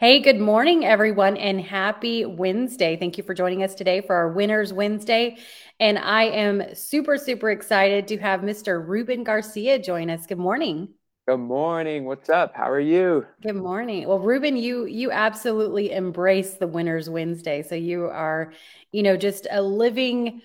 Hey, good morning, everyone, and happy Wednesday. Thank you for joining us today for our Winners Wednesday. And I am super, super excited to have Mr. Ruben Garcia join us. Good morning. Good morning. What's up? How are you? Good morning. Well, Ruben, you you absolutely embrace the Winners Wednesday. So you are, you know, just a living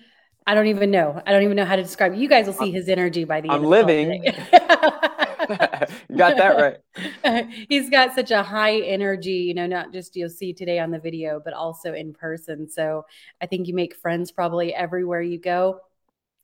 I don't even know. I don't even know how to describe. You guys will see his energy by the I'm end. I'm living. got that right. He's got such a high energy, you know, not just you'll see today on the video, but also in person. So I think you make friends probably everywhere you go.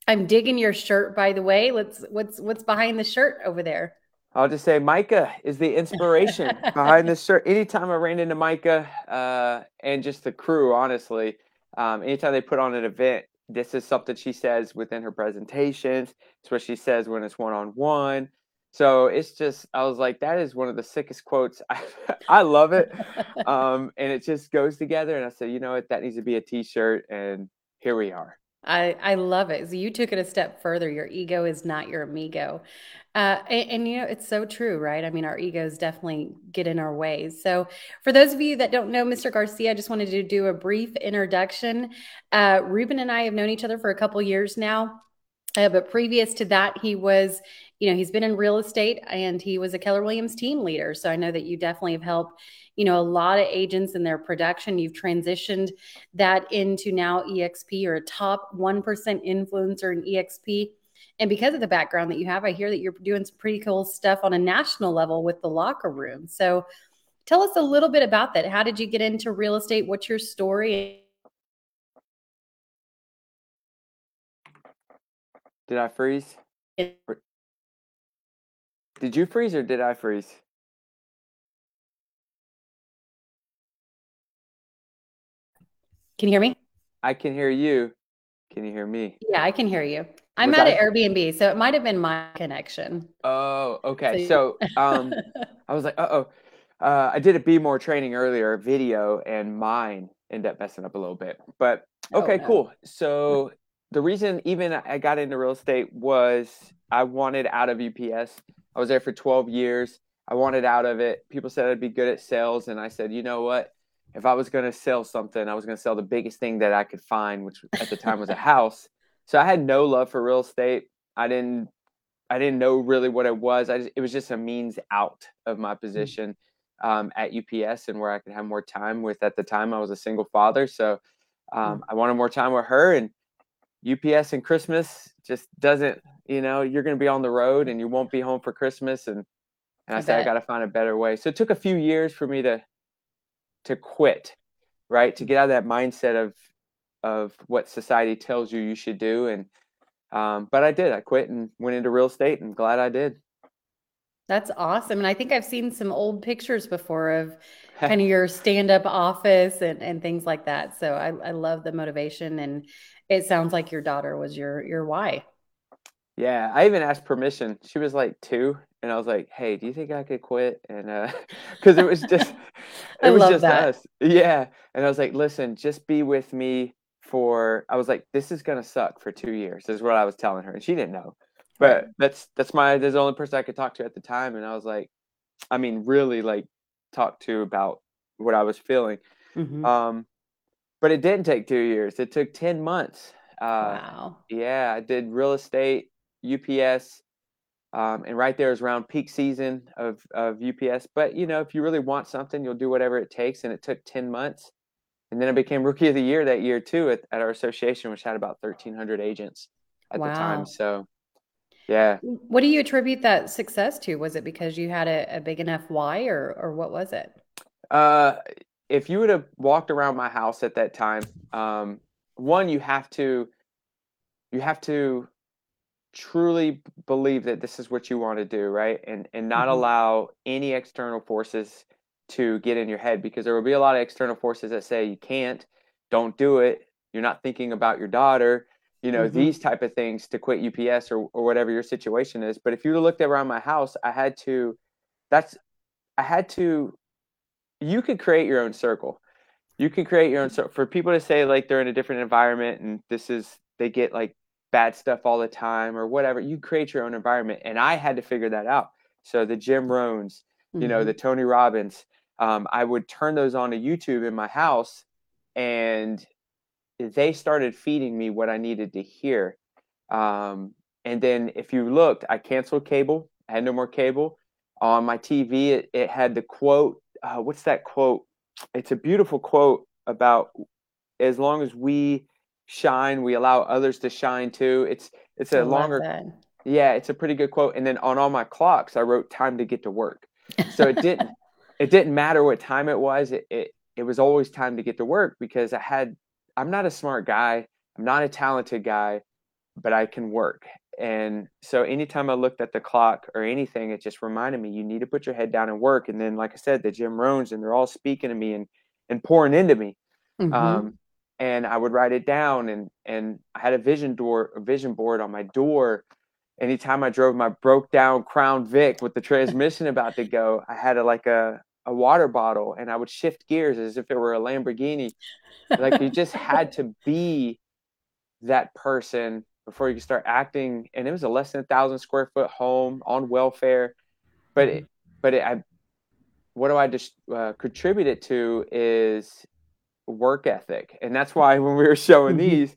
I'm digging your shirt, by the way. Let's what's what's behind the shirt over there? I'll just say Micah is the inspiration behind this shirt. Anytime I ran into Micah uh, and just the crew, honestly, um, anytime they put on an event, this is something she says within her presentations. It's what she says when it's one on one. So it's just, I was like, that is one of the sickest quotes. I, I love it. Um, and it just goes together. And I said, you know what, that needs to be a t shirt. And here we are. I, I love it. So you took it a step further. Your ego is not your amigo. Uh, and, and, you know, it's so true, right? I mean, our egos definitely get in our ways. So, for those of you that don't know Mr. Garcia, I just wanted to do a brief introduction. Uh, Ruben and I have known each other for a couple years now. Uh, but previous to that, he was, you know, he's been in real estate and he was a Keller Williams team leader. So I know that you definitely have helped, you know, a lot of agents in their production. You've transitioned that into now EXP. You're a top 1% influencer in EXP. And because of the background that you have, I hear that you're doing some pretty cool stuff on a national level with the locker room. So tell us a little bit about that. How did you get into real estate? What's your story? Did I freeze? Did you freeze or did I freeze? Can you hear me? I can hear you. Can you hear me? Yeah, I can hear you. I'm was at I... an Airbnb, so it might have been my connection. Oh, okay. So, so um, I was like, uh-oh. Uh, I did a Be More training earlier, video, and mine ended up messing up a little bit. But oh, okay, oh, no. cool. So the reason even I got into real estate was I wanted out of UPS. I was there for 12 years. I wanted out of it. People said I'd be good at sales, and I said, you know what? If I was going to sell something, I was going to sell the biggest thing that I could find, which at the time was a house. So I had no love for real estate. I didn't, I didn't know really what it was. I just, it was just a means out of my mm. position um, at UPS and where I could have more time with. At the time, I was a single father, so um, mm. I wanted more time with her and UPS and Christmas just doesn't, you know, you're going to be on the road and you won't be home for Christmas. And, and I, I said, I got to find a better way. So it took a few years for me to, to quit, right. To get out of that mindset of, of what society tells you you should do. And, um, but I did, I quit and went into real estate and glad I did. That's awesome. And I think I've seen some old pictures before of kind of your stand up office and, and things like that. So I, I love the motivation and it sounds like your daughter was your your why. Yeah, I even asked permission. She was like two, and I was like, "Hey, do you think I could quit?" And because uh, it was just, it was just that. us. Yeah, and I was like, "Listen, just be with me for." I was like, "This is gonna suck for two years." Is what I was telling her, and she didn't know. But that's that's my there's the only person I could talk to at the time, and I was like, I mean, really like talk to about what I was feeling. Mm-hmm. Um, but it didn't take two years. It took 10 months. Uh, wow. Yeah, I did real estate, UPS, um, and right there is around peak season of, of UPS. But, you know, if you really want something, you'll do whatever it takes. And it took 10 months. And then I became rookie of the year that year, too, at, at our association, which had about 1,300 agents at wow. the time. So, yeah. What do you attribute that success to? Was it because you had a, a big enough why, or, or what was it? Uh, if you would have walked around my house at that time, um, one, you have to, you have to truly believe that this is what you want to do, right? And and not mm-hmm. allow any external forces to get in your head because there will be a lot of external forces that say you can't, don't do it, you're not thinking about your daughter, you know, mm-hmm. these type of things to quit UPS or, or whatever your situation is. But if you looked around my house, I had to that's I had to you could create your own circle. You can create your own circle for people to say like they're in a different environment and this is they get like bad stuff all the time or whatever. You create your own environment, and I had to figure that out. So the Jim Rohns, you mm-hmm. know, the Tony Robbins, um, I would turn those on to YouTube in my house, and they started feeding me what I needed to hear. Um, and then if you looked, I canceled cable. I had no more cable. On my TV, it, it had the quote. Uh, what's that quote? It's a beautiful quote about as long as we shine, we allow others to shine too. It's it's a longer. Yeah, it's a pretty good quote. And then on all my clocks, I wrote time to get to work. So it didn't it didn't matter what time it was. It, it it was always time to get to work because I had I'm not a smart guy. I'm not a talented guy, but I can work. And so anytime I looked at the clock or anything, it just reminded me you need to put your head down and work. And then, like I said, the Jim Rohns and they're all speaking to me and and pouring into me. Mm-hmm. Um, and I would write it down and and I had a vision door a vision board on my door. Anytime I drove my broke down Crown Vic with the transmission about to go, I had a like a a water bottle and I would shift gears as if it were a Lamborghini. Like you just had to be that person before you could start acting. And it was a less than a thousand square foot home on welfare. But it, but it, I, what do I just uh, contribute it to is work ethic, and that's why when we were showing mm-hmm. these.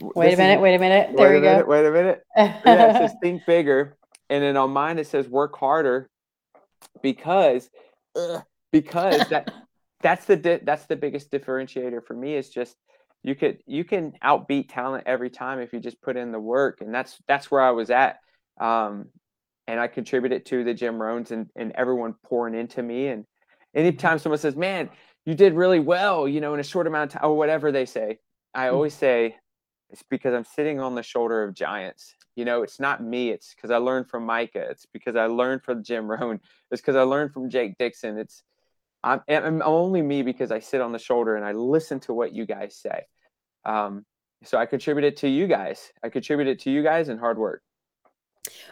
Wait a minute! Is, wait a minute! There you go. Minute, wait a minute! yeah, it says think bigger, and then on mine it says work harder, because because that that's the di- that's the biggest differentiator for me is just you could you can outbeat talent every time if you just put in the work and that's that's where I was at um, and I contributed to the Jim Rohns and, and everyone pouring into me and anytime someone says man you did really well you know in a short amount of time or whatever they say I hmm. always say it's because I'm sitting on the shoulder of giants you know, it's not me. It's because I learned from Micah. It's because I learned from Jim Rohn. It's because I learned from Jake Dixon. It's I'm, I'm only me because I sit on the shoulder and I listen to what you guys say. Um, so I contribute it to you guys. I contribute it to you guys and hard work.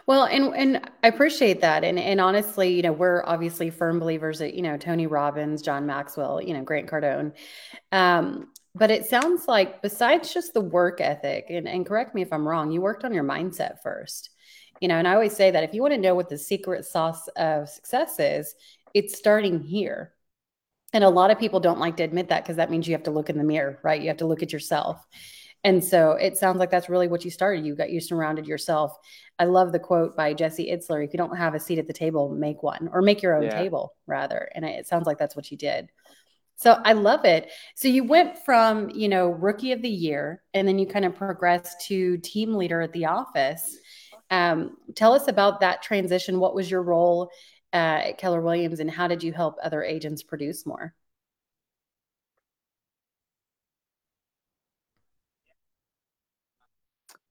Well, and and I appreciate that. And and honestly, you know, we're obviously firm believers that, you know, Tony Robbins, John Maxwell, you know, Grant Cardone. Um, but it sounds like besides just the work ethic, and, and correct me if I'm wrong, you worked on your mindset first. You know, and I always say that if you want to know what the secret sauce of success is, it's starting here. And a lot of people don't like to admit that because that means you have to look in the mirror, right? You have to look at yourself. And so it sounds like that's really what you started. You got you surrounded yourself. I love the quote by Jesse Itzler: "If you don't have a seat at the table, make one, or make your own yeah. table, rather." And it sounds like that's what you did. So I love it. So you went from, you know, rookie of the year and then you kind of progressed to team leader at the office. Um, tell us about that transition. What was your role uh, at Keller Williams and how did you help other agents produce more?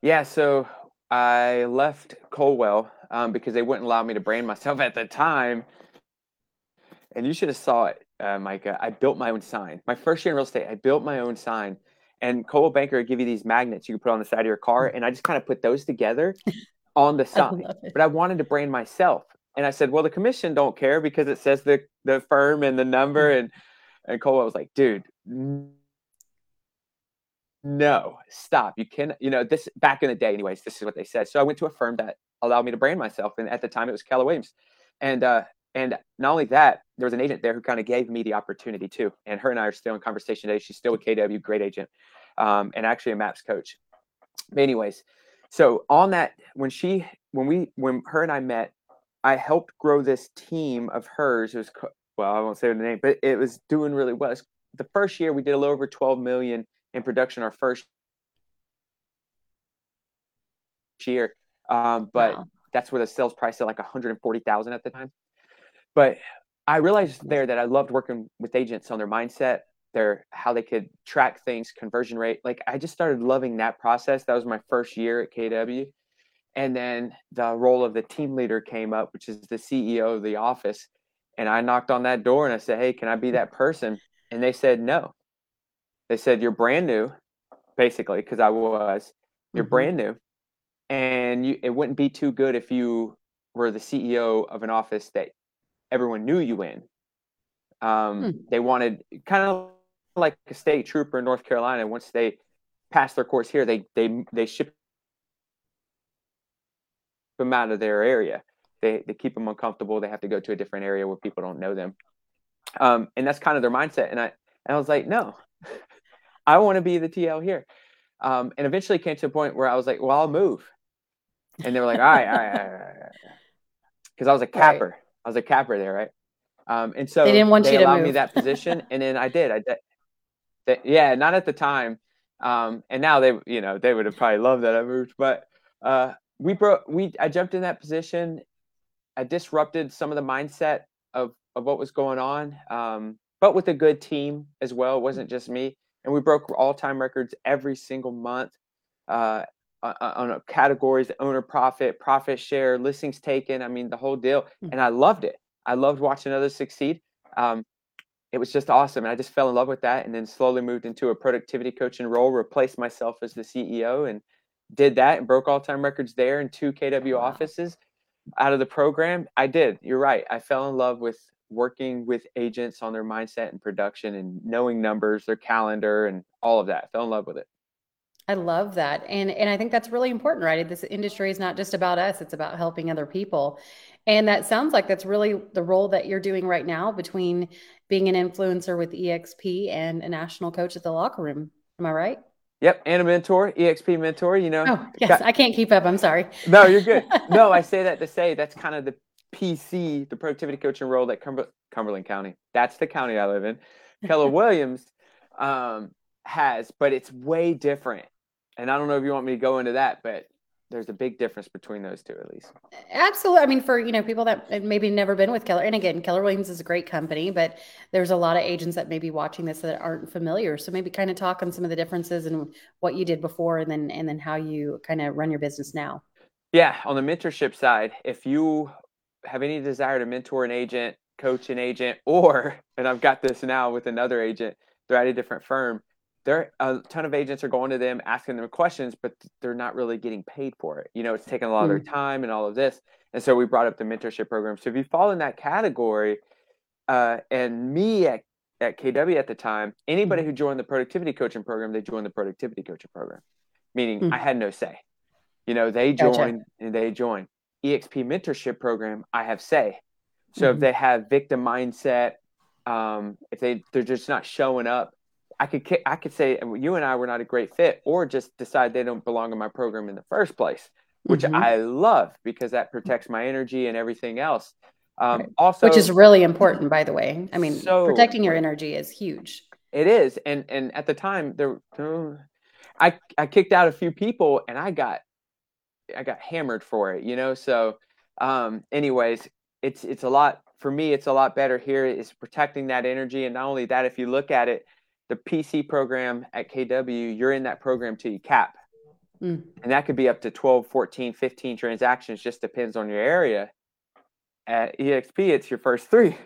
Yeah, so I left Coldwell um, because they wouldn't allow me to brand myself at the time. And you should have saw it uh, Micah, I built my own sign. My first year in real estate, I built my own sign. And Coldwell Banker would give you these magnets you can put on the side of your car, and I just kind of put those together on the sign. I but I wanted to brand myself, and I said, "Well, the commission don't care because it says the the firm and the number." And and Coldwell was like, "Dude, no, stop! You can, you know, this back in the day, anyways. This is what they said." So I went to a firm that allowed me to brand myself, and at the time it was Keller Williams, and uh, and not only that, there was an agent there who kind of gave me the opportunity too. And her and I are still in conversation today. She's still with KW, great agent, um, and actually a MAPS coach. But anyways, so on that, when she, when we, when her and I met, I helped grow this team of hers. It was, well, I won't say the name, but it was doing really well. the first year we did a little over 12 million in production. Our first year, um, but wow. that's where the sales price at like 140,000 at the time. But I realized there that I loved working with agents on their mindset, their how they could track things, conversion rate. Like I just started loving that process. That was my first year at KW. And then the role of the team leader came up, which is the CEO of the office. And I knocked on that door and I said, Hey, can I be that person? And they said, No. They said, You're brand new, basically, because I was. You're mm-hmm. brand new. And you, it wouldn't be too good if you were the CEO of an office that everyone knew you in. Um, hmm. They wanted kind of like a state trooper in North Carolina. Once they pass their course here, they they they ship them out of their area. They they keep them uncomfortable. They have to go to a different area where people don't know them. Um, and that's kind of their mindset. And I, and I was like, no, I want to be the TL here. Um, and eventually came to a point where I was like, well, I'll move. And they were like, all right, all right, all right. Because I was a capper. Right. I was a capper there, right? Um, and so they didn't want they you to allowed move. me that position, and then I did. I did. yeah, not at the time. Um, and now they, you know, they would have probably loved that I moved. But uh, we broke. We I jumped in that position. I disrupted some of the mindset of of what was going on, um, but with a good team as well. It wasn't just me, and we broke all time records every single month. Uh, on categories, owner profit, profit share, listings taken. I mean, the whole deal. Hmm. And I loved it. I loved watching others succeed. Um, it was just awesome. And I just fell in love with that and then slowly moved into a productivity coaching role, replaced myself as the CEO and did that and broke all time records there in two KW offices out of the program. I did. You're right. I fell in love with working with agents on their mindset and production and knowing numbers, their calendar, and all of that. I fell in love with it. I love that. And and I think that's really important, right? This industry is not just about us, it's about helping other people. And that sounds like that's really the role that you're doing right now between being an influencer with EXP and a national coach at the locker room. Am I right? Yep, and a mentor, EXP mentor, you know. Oh, yes, got... I can't keep up. I'm sorry. No, you're good. no, I say that to say that's kind of the PC, the productivity coaching role that Cumber- Cumberland County. That's the county I live in. Keller Williams um, has, but it's way different. And I don't know if you want me to go into that, but there's a big difference between those two at least. Absolutely i mean for you know people that maybe never been with keller and again keller williams is a great company but there's a lot of agents that may be watching this that aren't familiar. So maybe kind of talk on some of the differences and what you did before and then and then how you kind of run your business now. Yeah on the mentorship side if you have any desire to mentor an agent coach an agent or and i've got this now with another agent they're at a different firm there a ton of agents are going to them asking them questions but they're not really getting paid for it you know it's taking a lot mm. of their mm. time and all of this and so we brought up the mentorship program so if you fall in that category uh, and me at, at kw at the time anybody mm. who joined the productivity coaching program they joined the productivity coaching program meaning mm. i had no say you know they joined gotcha. and they joined exp mentorship program i have say so mm-hmm. if they have victim mindset um, if they they're just not showing up I could I could say you and I were not a great fit, or just decide they don't belong in my program in the first place, which mm-hmm. I love because that protects my energy and everything else. Um, right. Also, which is really important, by the way. I mean, so, protecting your energy is huge. It is, and and at the time there, I I kicked out a few people, and I got I got hammered for it, you know. So, um, anyways, it's it's a lot for me. It's a lot better here is protecting that energy, and not only that, if you look at it the PC program at KW, you're in that program till you cap. Mm. And that could be up to 12, 14, 15 transactions, just depends on your area. At EXP, it's your first three.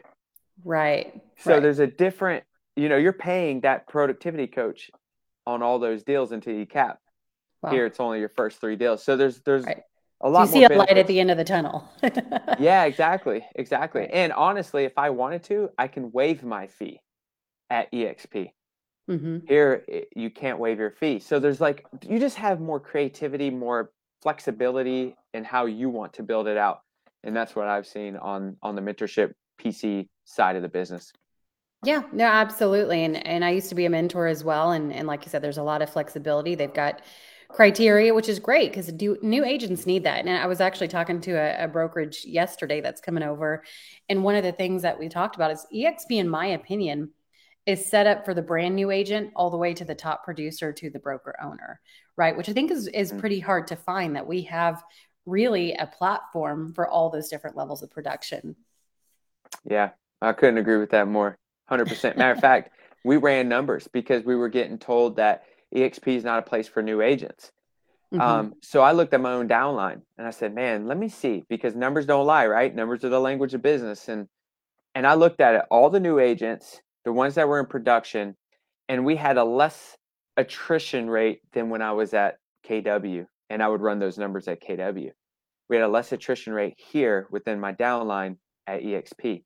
Right. So right. there's a different, you know, you're paying that productivity coach on all those deals until you cap. Wow. Here, it's only your first three deals. So there's, there's, right. A lot so you see a light at the end of the tunnel. yeah, exactly, exactly. Right. And honestly, if I wanted to, I can waive my fee at EXP. Mm-hmm. Here, you can't waive your fee. So there's like, you just have more creativity, more flexibility in how you want to build it out. And that's what I've seen on on the mentorship PC side of the business. Yeah, no, absolutely. And and I used to be a mentor as well. And and like you said, there's a lot of flexibility. They've got criteria, which is great because new agents need that. And I was actually talking to a, a, brokerage yesterday that's coming over. And one of the things that we talked about is EXP, in my opinion, is set up for the brand new agent all the way to the top producer to the broker owner, right? Which I think is is mm. pretty hard to find that we have really a platform for all those different levels of production. Yeah, I couldn't agree with that more. 100%. Matter of fact, we ran numbers because we were getting told that EXP is not a place for new agents. Mm-hmm. Um, so I looked at my own downline and I said, man, let me see because numbers don't lie, right? Numbers are the language of business. And and I looked at it, all the new agents the ones that were in production, and we had a less attrition rate than when I was at KW, and I would run those numbers at KW. We had a less attrition rate here within my downline at EXP.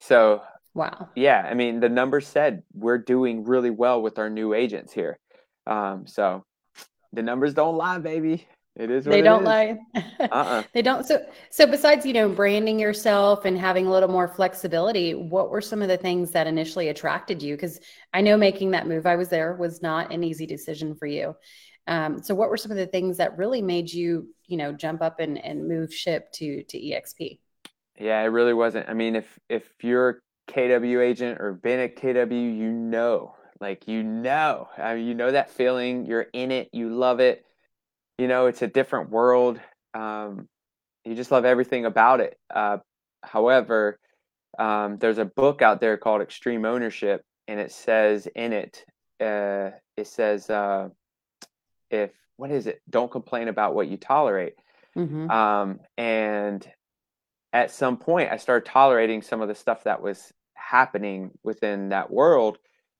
So, wow. Yeah, I mean, the numbers said we're doing really well with our new agents here. Um, so the numbers don't lie, baby. It is. they don't is. lie. Uh-uh. they don't. So, so besides, you know, branding yourself and having a little more flexibility, what were some of the things that initially attracted you? Because I know making that move, I was there, was not an easy decision for you. Um, so, what were some of the things that really made you, you know, jump up and, and move ship to to EXP? Yeah, it really wasn't. I mean, if if you're a KW agent or been at KW, you know, like you know, I mean, you know that feeling. You're in it. You love it you know, it's a different world. Um, you just love everything about it. Uh, however, um, there's a book out there called Extreme Ownership, and it says in it, uh, it says, uh, if what is it? Don't complain about what you tolerate. Mm-hmm. Um, and at some point, I started tolerating some of the stuff that was happening within that world.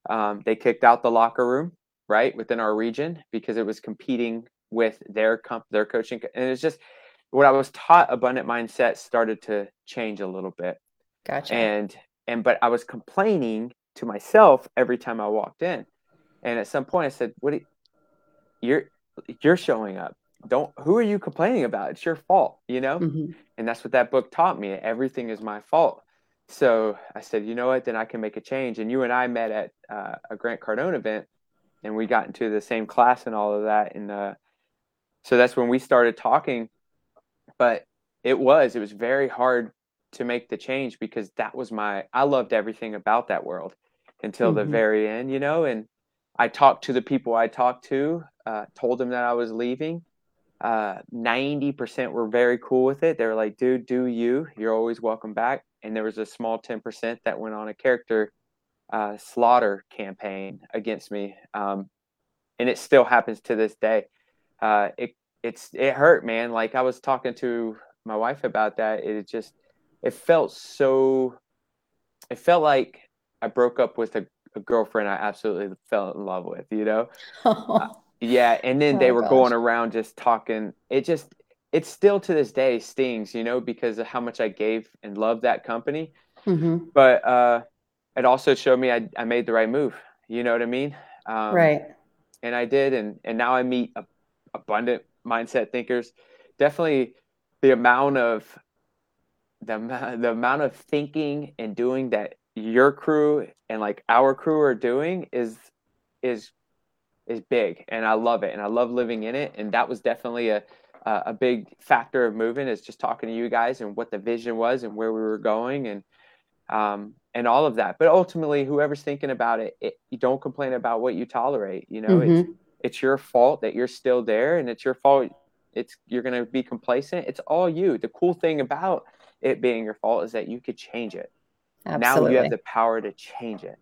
Um, they kicked out the locker room, right, within our region because it was competing with their comp their coaching and it's just what i was taught abundant mindset started to change a little bit. Gotcha. And and but i was complaining to myself every time i walked in. And at some point i said what you, you're you're showing up. Don't who are you complaining about? It's your fault you know? Mm-hmm. and that's what that book taught me. Everything is my fault. So i said you know what? Then i can make a change. And you and i met at uh, a grant cardone event and we got into the same class and all of that and uh, so that's when we started talking but it was it was very hard to make the change because that was my i loved everything about that world until mm-hmm. the very end you know and i talked to the people i talked to uh, told them that i was leaving. Uh, 90% were very cool with it. They were like dude do you? You're always welcome back. And there was a small 10% that went on a character uh, slaughter campaign against me um, and it still happens to this day uh, it it's it hurt, man. Like I was talking to my wife about that. It just it felt so. It felt like I broke up with a, a girlfriend I absolutely fell in love with. You know. Uh, yeah, and then oh, they were gosh. going around just talking. It just it still to this day stings, you know, because of how much I gave and loved that company. Mm-hmm. But uh, it also showed me I, I made the right move. You know what I mean? Um, right. And I did, and and now I meet a abundant mindset thinkers. Definitely the amount of the, the amount of thinking and doing that your crew and like our crew are doing is is is big and I love it and I love living in it and that was definitely a a big factor of moving is just talking to you guys and what the vision was and where we were going and um, and all of that. But ultimately, whoever's thinking about it, it, you don't complain about what you tolerate. You know, mm-hmm. it's it's your fault that you're still there and it's your fault it's you're going to be complacent it's all you the cool thing about it being your fault is that you could change it Absolutely. now you have the power to change it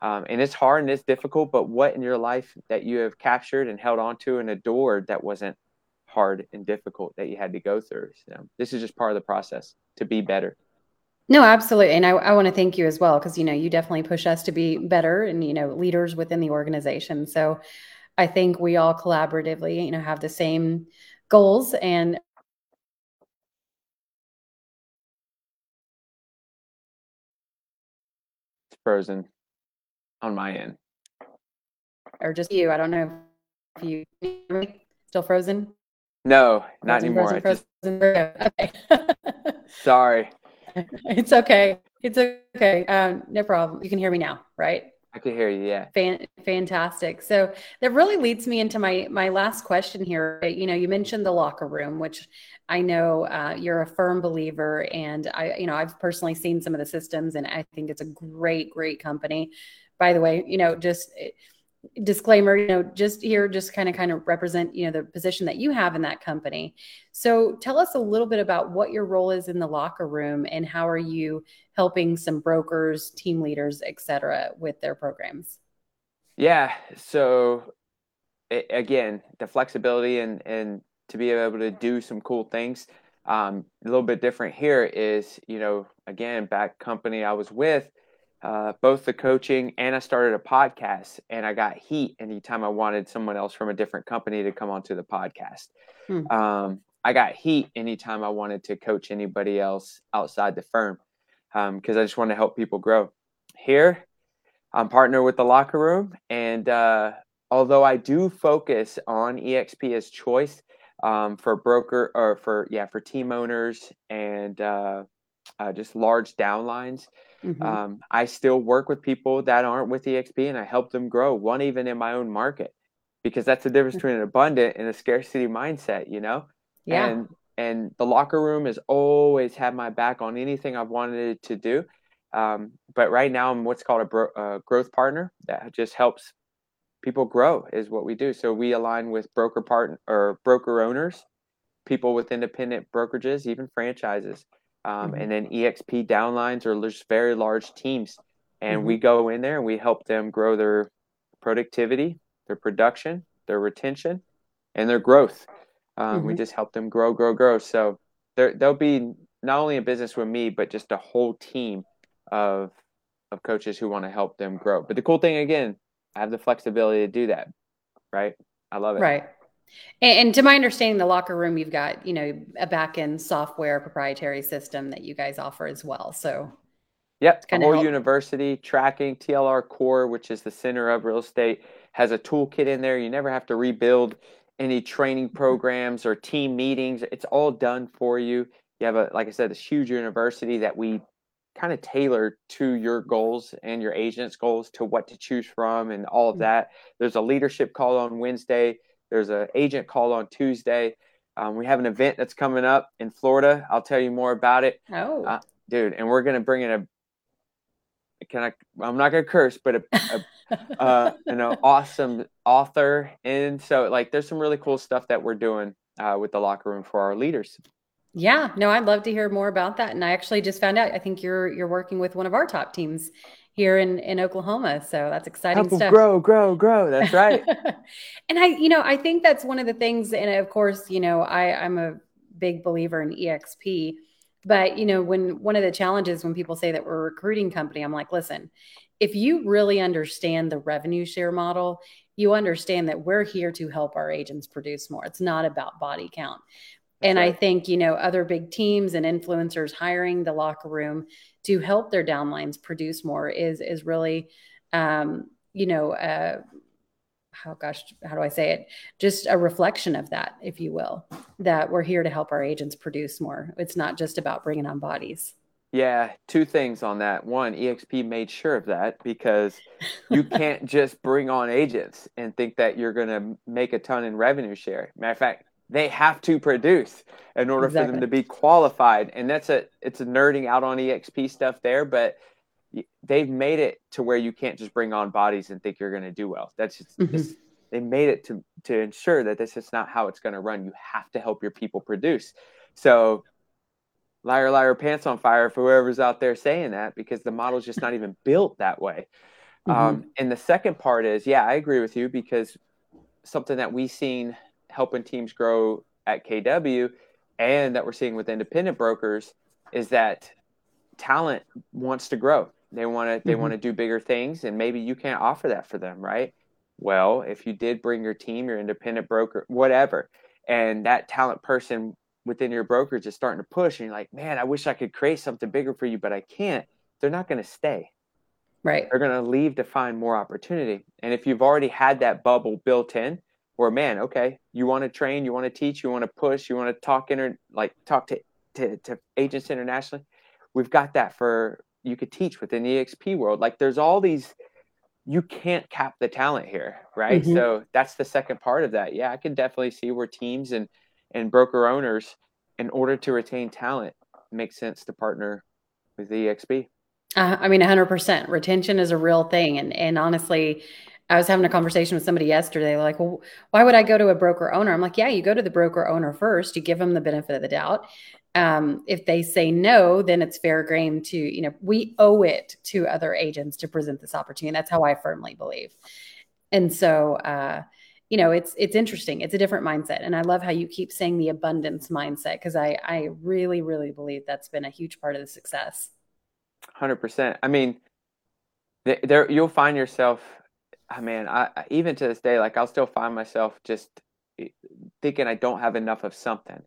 um, and it's hard and it's difficult but what in your life that you have captured and held on to and adored that wasn't hard and difficult that you had to go through so this is just part of the process to be better no, absolutely. And I, I want to thank you as well, because, you know, you definitely push us to be better and, you know, leaders within the organization. So I think we all collaboratively, you know, have the same goals and it's frozen on my end. Or just you. I don't know if you still frozen. No, not frozen, anymore. Frozen, frozen. Just... Okay. Sorry. It's okay. It's okay. Um, no problem. You can hear me now, right? I can hear you. Yeah. Fan- fantastic. So that really leads me into my my last question here. You know, you mentioned the locker room, which I know uh, you're a firm believer, and I, you know, I've personally seen some of the systems, and I think it's a great, great company. By the way, you know, just disclaimer you know just here just kind of kind of represent you know the position that you have in that company. So tell us a little bit about what your role is in the locker room and how are you helping some brokers team leaders etc with their programs? Yeah so again the flexibility and and to be able to do some cool things um, a little bit different here is you know again back company i was with uh, both the coaching and I started a podcast and I got heat anytime I wanted someone else from a different company to come onto the podcast. Hmm. Um, I got heat anytime I wanted to coach anybody else outside the firm because um, I just want to help people grow. Here, I'm partnered with the locker room, and uh, although I do focus on EXP as choice, um, for broker or for yeah for team owners and uh, uh, just large downlines. Mm-hmm. Um, I still work with people that aren't with EXP, and I help them grow. One even in my own market, because that's the difference between an abundant and a scarcity mindset. You know, yeah. And and the locker room has always had my back on anything I've wanted to do. Um, but right now, I'm what's called a bro- uh, growth partner that just helps people grow is what we do. So we align with broker partner or broker owners, people with independent brokerages, even franchises, um, mm-hmm. and then EXP downlines are just very large teams. And mm-hmm. we go in there and we help them grow their productivity, their production, their retention, and their growth. Um, mm-hmm. We just help them grow, grow, grow. So they'll be not only a business with me, but just a whole team of of coaches who want to help them grow. But the cool thing again, I have the flexibility to do that. Right. I love it. Right. And, to my understanding, the locker room, you've got, you know, a back end software proprietary system that you guys offer as well. So Yep, the whole help. university tracking TLR Core, which is the center of real estate, has a toolkit in there. You never have to rebuild any training mm-hmm. programs or team meetings. It's all done for you. You have a, like I said, this huge university that we kind of tailor to your goals and your agent's goals to what to choose from and all of mm. that. There's a leadership call on Wednesday. There's an agent call on Tuesday. Um, we have an event that's coming up in Florida. I'll tell you more about it. Oh, uh, dude, and we're gonna bring in a. Can I? I'm not gonna curse, but a, a uh, you know, awesome author, and so like, there's some really cool stuff that we're doing uh, with the locker room for our leaders. Yeah, no, I'd love to hear more about that. And I actually just found out. I think you're you're working with one of our top teams here in in Oklahoma, so that's exciting stuff. Grow, grow, grow. That's right. and I, you know, I think that's one of the things. And of course, you know, I I'm a big believer in EXP. But you know, when one of the challenges when people say that we're a recruiting company, I'm like, listen, if you really understand the revenue share model, you understand that we're here to help our agents produce more. It's not about body count and right. I think, you know, other big teams and influencers hiring the locker room to help their downlines produce more is is really um, you know, uh, how gosh, how do I say it? Just a reflection of that, if you will, that we're here to help our agents produce more. It's not just about bringing on bodies. Yeah, two things on that. One, EXP made sure of that because you can't just bring on agents and think that you're going to make a ton in revenue share. Matter of fact, they have to produce in order exactly. for them to be qualified and that's a it's a nerding out on exp stuff there but they've made it to where you can't just bring on bodies and think you're going to do well that's just mm-hmm. they made it to to ensure that this is not how it's going to run you have to help your people produce so liar liar pants on fire for whoever's out there saying that because the model's just not even built that way mm-hmm. um, and the second part is yeah i agree with you because something that we've seen helping teams grow at KW and that we're seeing with independent brokers is that talent wants to grow. They want to they mm-hmm. want to do bigger things and maybe you can't offer that for them, right? Well, if you did bring your team, your independent broker, whatever, and that talent person within your brokerage is starting to push and you're like, "Man, I wish I could create something bigger for you, but I can't." They're not going to stay. Right. They're going to leave to find more opportunity. And if you've already had that bubble built in, where man, okay, you want to train, you want to teach, you want to push, you want to talk inter like talk to, to, to agents internationally. We've got that for you could teach within the EXP world. Like there's all these you can't cap the talent here, right? Mm-hmm. So that's the second part of that. Yeah, I can definitely see where teams and and broker owners, in order to retain talent, makes sense to partner with the EXP. Uh, I mean, 100%. Retention is a real thing, and and honestly, I was having a conversation with somebody yesterday. Like, well, why would I go to a broker owner? I'm like, yeah, you go to the broker owner first. You give them the benefit of the doubt. Um, if they say no, then it's fair game to, you know, we owe it to other agents to present this opportunity. That's how I firmly believe. And so, uh, you know, it's it's interesting. It's a different mindset, and I love how you keep saying the abundance mindset because I I really really believe that's been a huge part of the success. Hundred percent. I mean, there you'll find yourself I mean, I even to this day, like I'll still find myself just eh, thinking I don't have enough of something,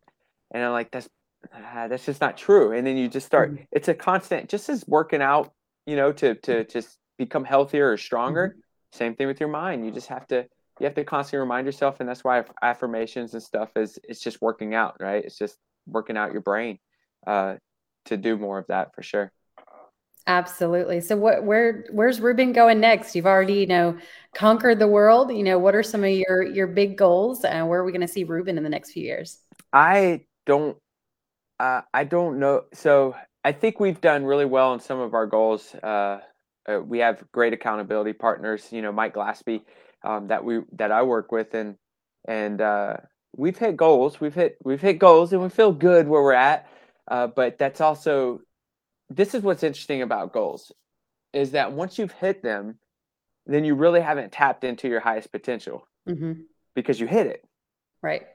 and I'm like, that's ah, that's just not true. And then you just start. Mm-hmm. It's a constant, just as working out, you know, to to just become healthier or stronger. Mm-hmm. Same thing with your mind. You just have to you have to constantly remind yourself, and that's why affirmations and stuff is it's just working out, right? It's just working out your brain uh, to do more of that for sure. Absolutely. So what where where's Ruben going next? You've already, you know, conquered the world. You know, what are some of your your big goals and where are we going to see Ruben in the next few years? I don't uh, I don't know. So I think we've done really well in some of our goals. Uh, uh, we have great accountability partners. You know, Mike Glaspie, um, that we that I work with, and and uh, we've hit goals. We've hit we've hit goals, and we feel good where we're at. Uh, but that's also this is what's interesting about goals is that once you've hit them, then you really haven't tapped into your highest potential mm-hmm. because you hit it. Right.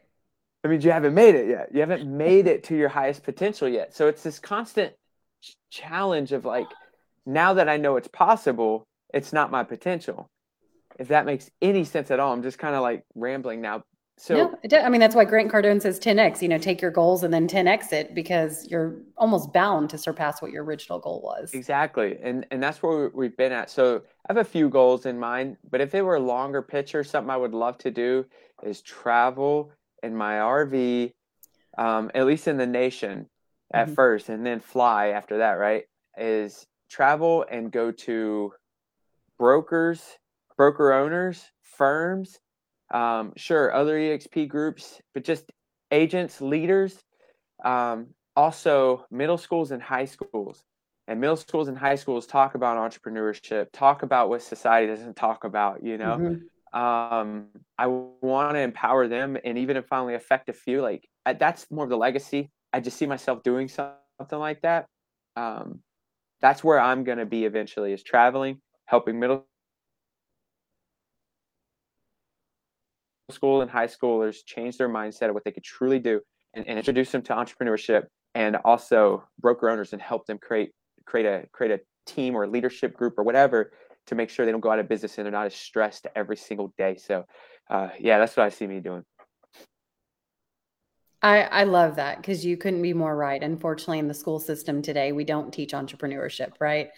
I mean, you haven't made it yet. You haven't made it to your highest potential yet. So it's this constant challenge of like, now that I know it's possible, it's not my potential. If that makes any sense at all, I'm just kind of like rambling now. So no, I mean that's why Grant Cardone says 10x. You know, take your goals and then 10x it because you're almost bound to surpass what your original goal was. Exactly, and and that's where we've been at. So I have a few goals in mind, but if it were a longer picture, something I would love to do is travel in my RV, um, at least in the nation at mm-hmm. first, and then fly after that. Right? Is travel and go to brokers, broker owners, firms, um, sure, other EXP groups, but just agents, leaders, um, also middle schools and high schools. And middle schools and high schools talk about entrepreneurship, talk about what society doesn't talk about, you know. Mm-hmm um, I want to empower them and even if I only affect a few. Like that's more of the legacy. I just see myself doing something like that. Um, that's where I'm going to be eventually is traveling, helping middle school and high schoolers change their mindset of what they could truly do and, and introduce them to entrepreneurship and also broker owners and help them create create a create a team or a leadership group or whatever to make sure they don't go out of business and they're not as stressed every single day. So, uh, yeah, that's what I see me doing. I, I love that because you couldn't be more right. Unfortunately, in the school system today, we don't teach entrepreneurship, right?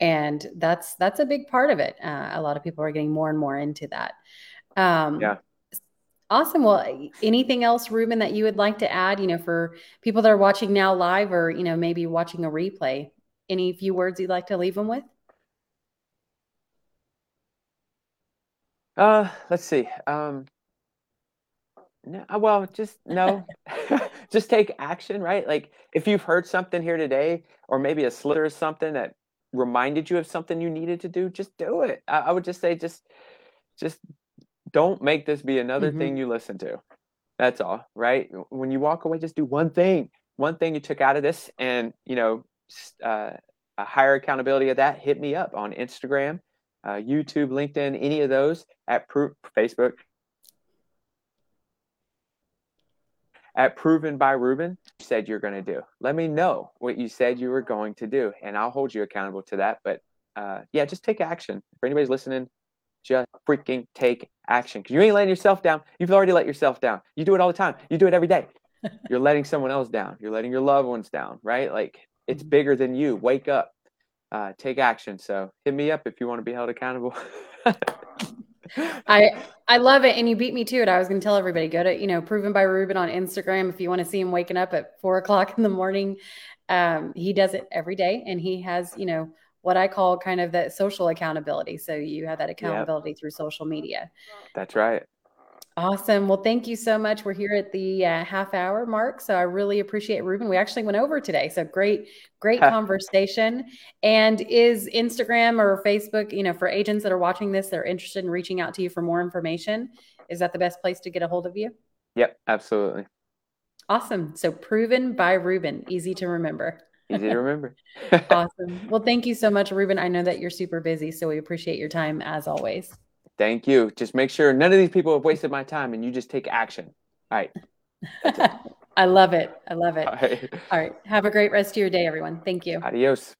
And that's that's a big part of it. Uh, a lot of people are getting more and more into that. Um, yeah. Awesome. Well, anything else, Ruben, that you would like to add? You know, for people that are watching now live, or you know, maybe watching a replay, any few words you'd like to leave them with? Uh, let's see. Um, no, uh, well, just no, just take action, right? Like if you've heard something here today, or maybe a slither of something that reminded you of something you needed to do, just do it. I, I would just say, just, just don't make this be another mm-hmm. thing you listen to. That's all, right? When you walk away, just do one thing, one thing you took out of this, and you know, uh, a higher accountability of that. Hit me up on Instagram uh, YouTube, LinkedIn, any of those at Pro- Facebook at Proven by Ruben. You said you're going to do. Let me know what you said you were going to do, and I'll hold you accountable to that. But uh, yeah, just take action. For anybody's listening, just freaking take action because you ain't letting yourself down. You've already let yourself down. You do it all the time. You do it every day. You're letting someone else down. You're letting your loved ones down, right? Like it's mm-hmm. bigger than you. Wake up uh, take action. So hit me up if you want to be held accountable. I I love it, and you beat me to it. I was going to tell everybody go to you know proven by Ruben on Instagram if you want to see him waking up at four o'clock in the morning. Um, he does it every day, and he has you know what I call kind of that social accountability. So you have that accountability yep. through social media. That's right. Awesome. Well, thank you so much. We're here at the uh, half hour mark. So I really appreciate Ruben. We actually went over today. So great, great conversation. And is Instagram or Facebook, you know, for agents that are watching this, they're interested in reaching out to you for more information. Is that the best place to get a hold of you? Yep, absolutely. Awesome. So proven by Ruben, easy to remember. Easy to remember. awesome. Well, thank you so much, Ruben. I know that you're super busy, so we appreciate your time as always. Thank you. Just make sure none of these people have wasted my time and you just take action. All right. I love it. I love it. All right. All right. Have a great rest of your day, everyone. Thank you. Adios.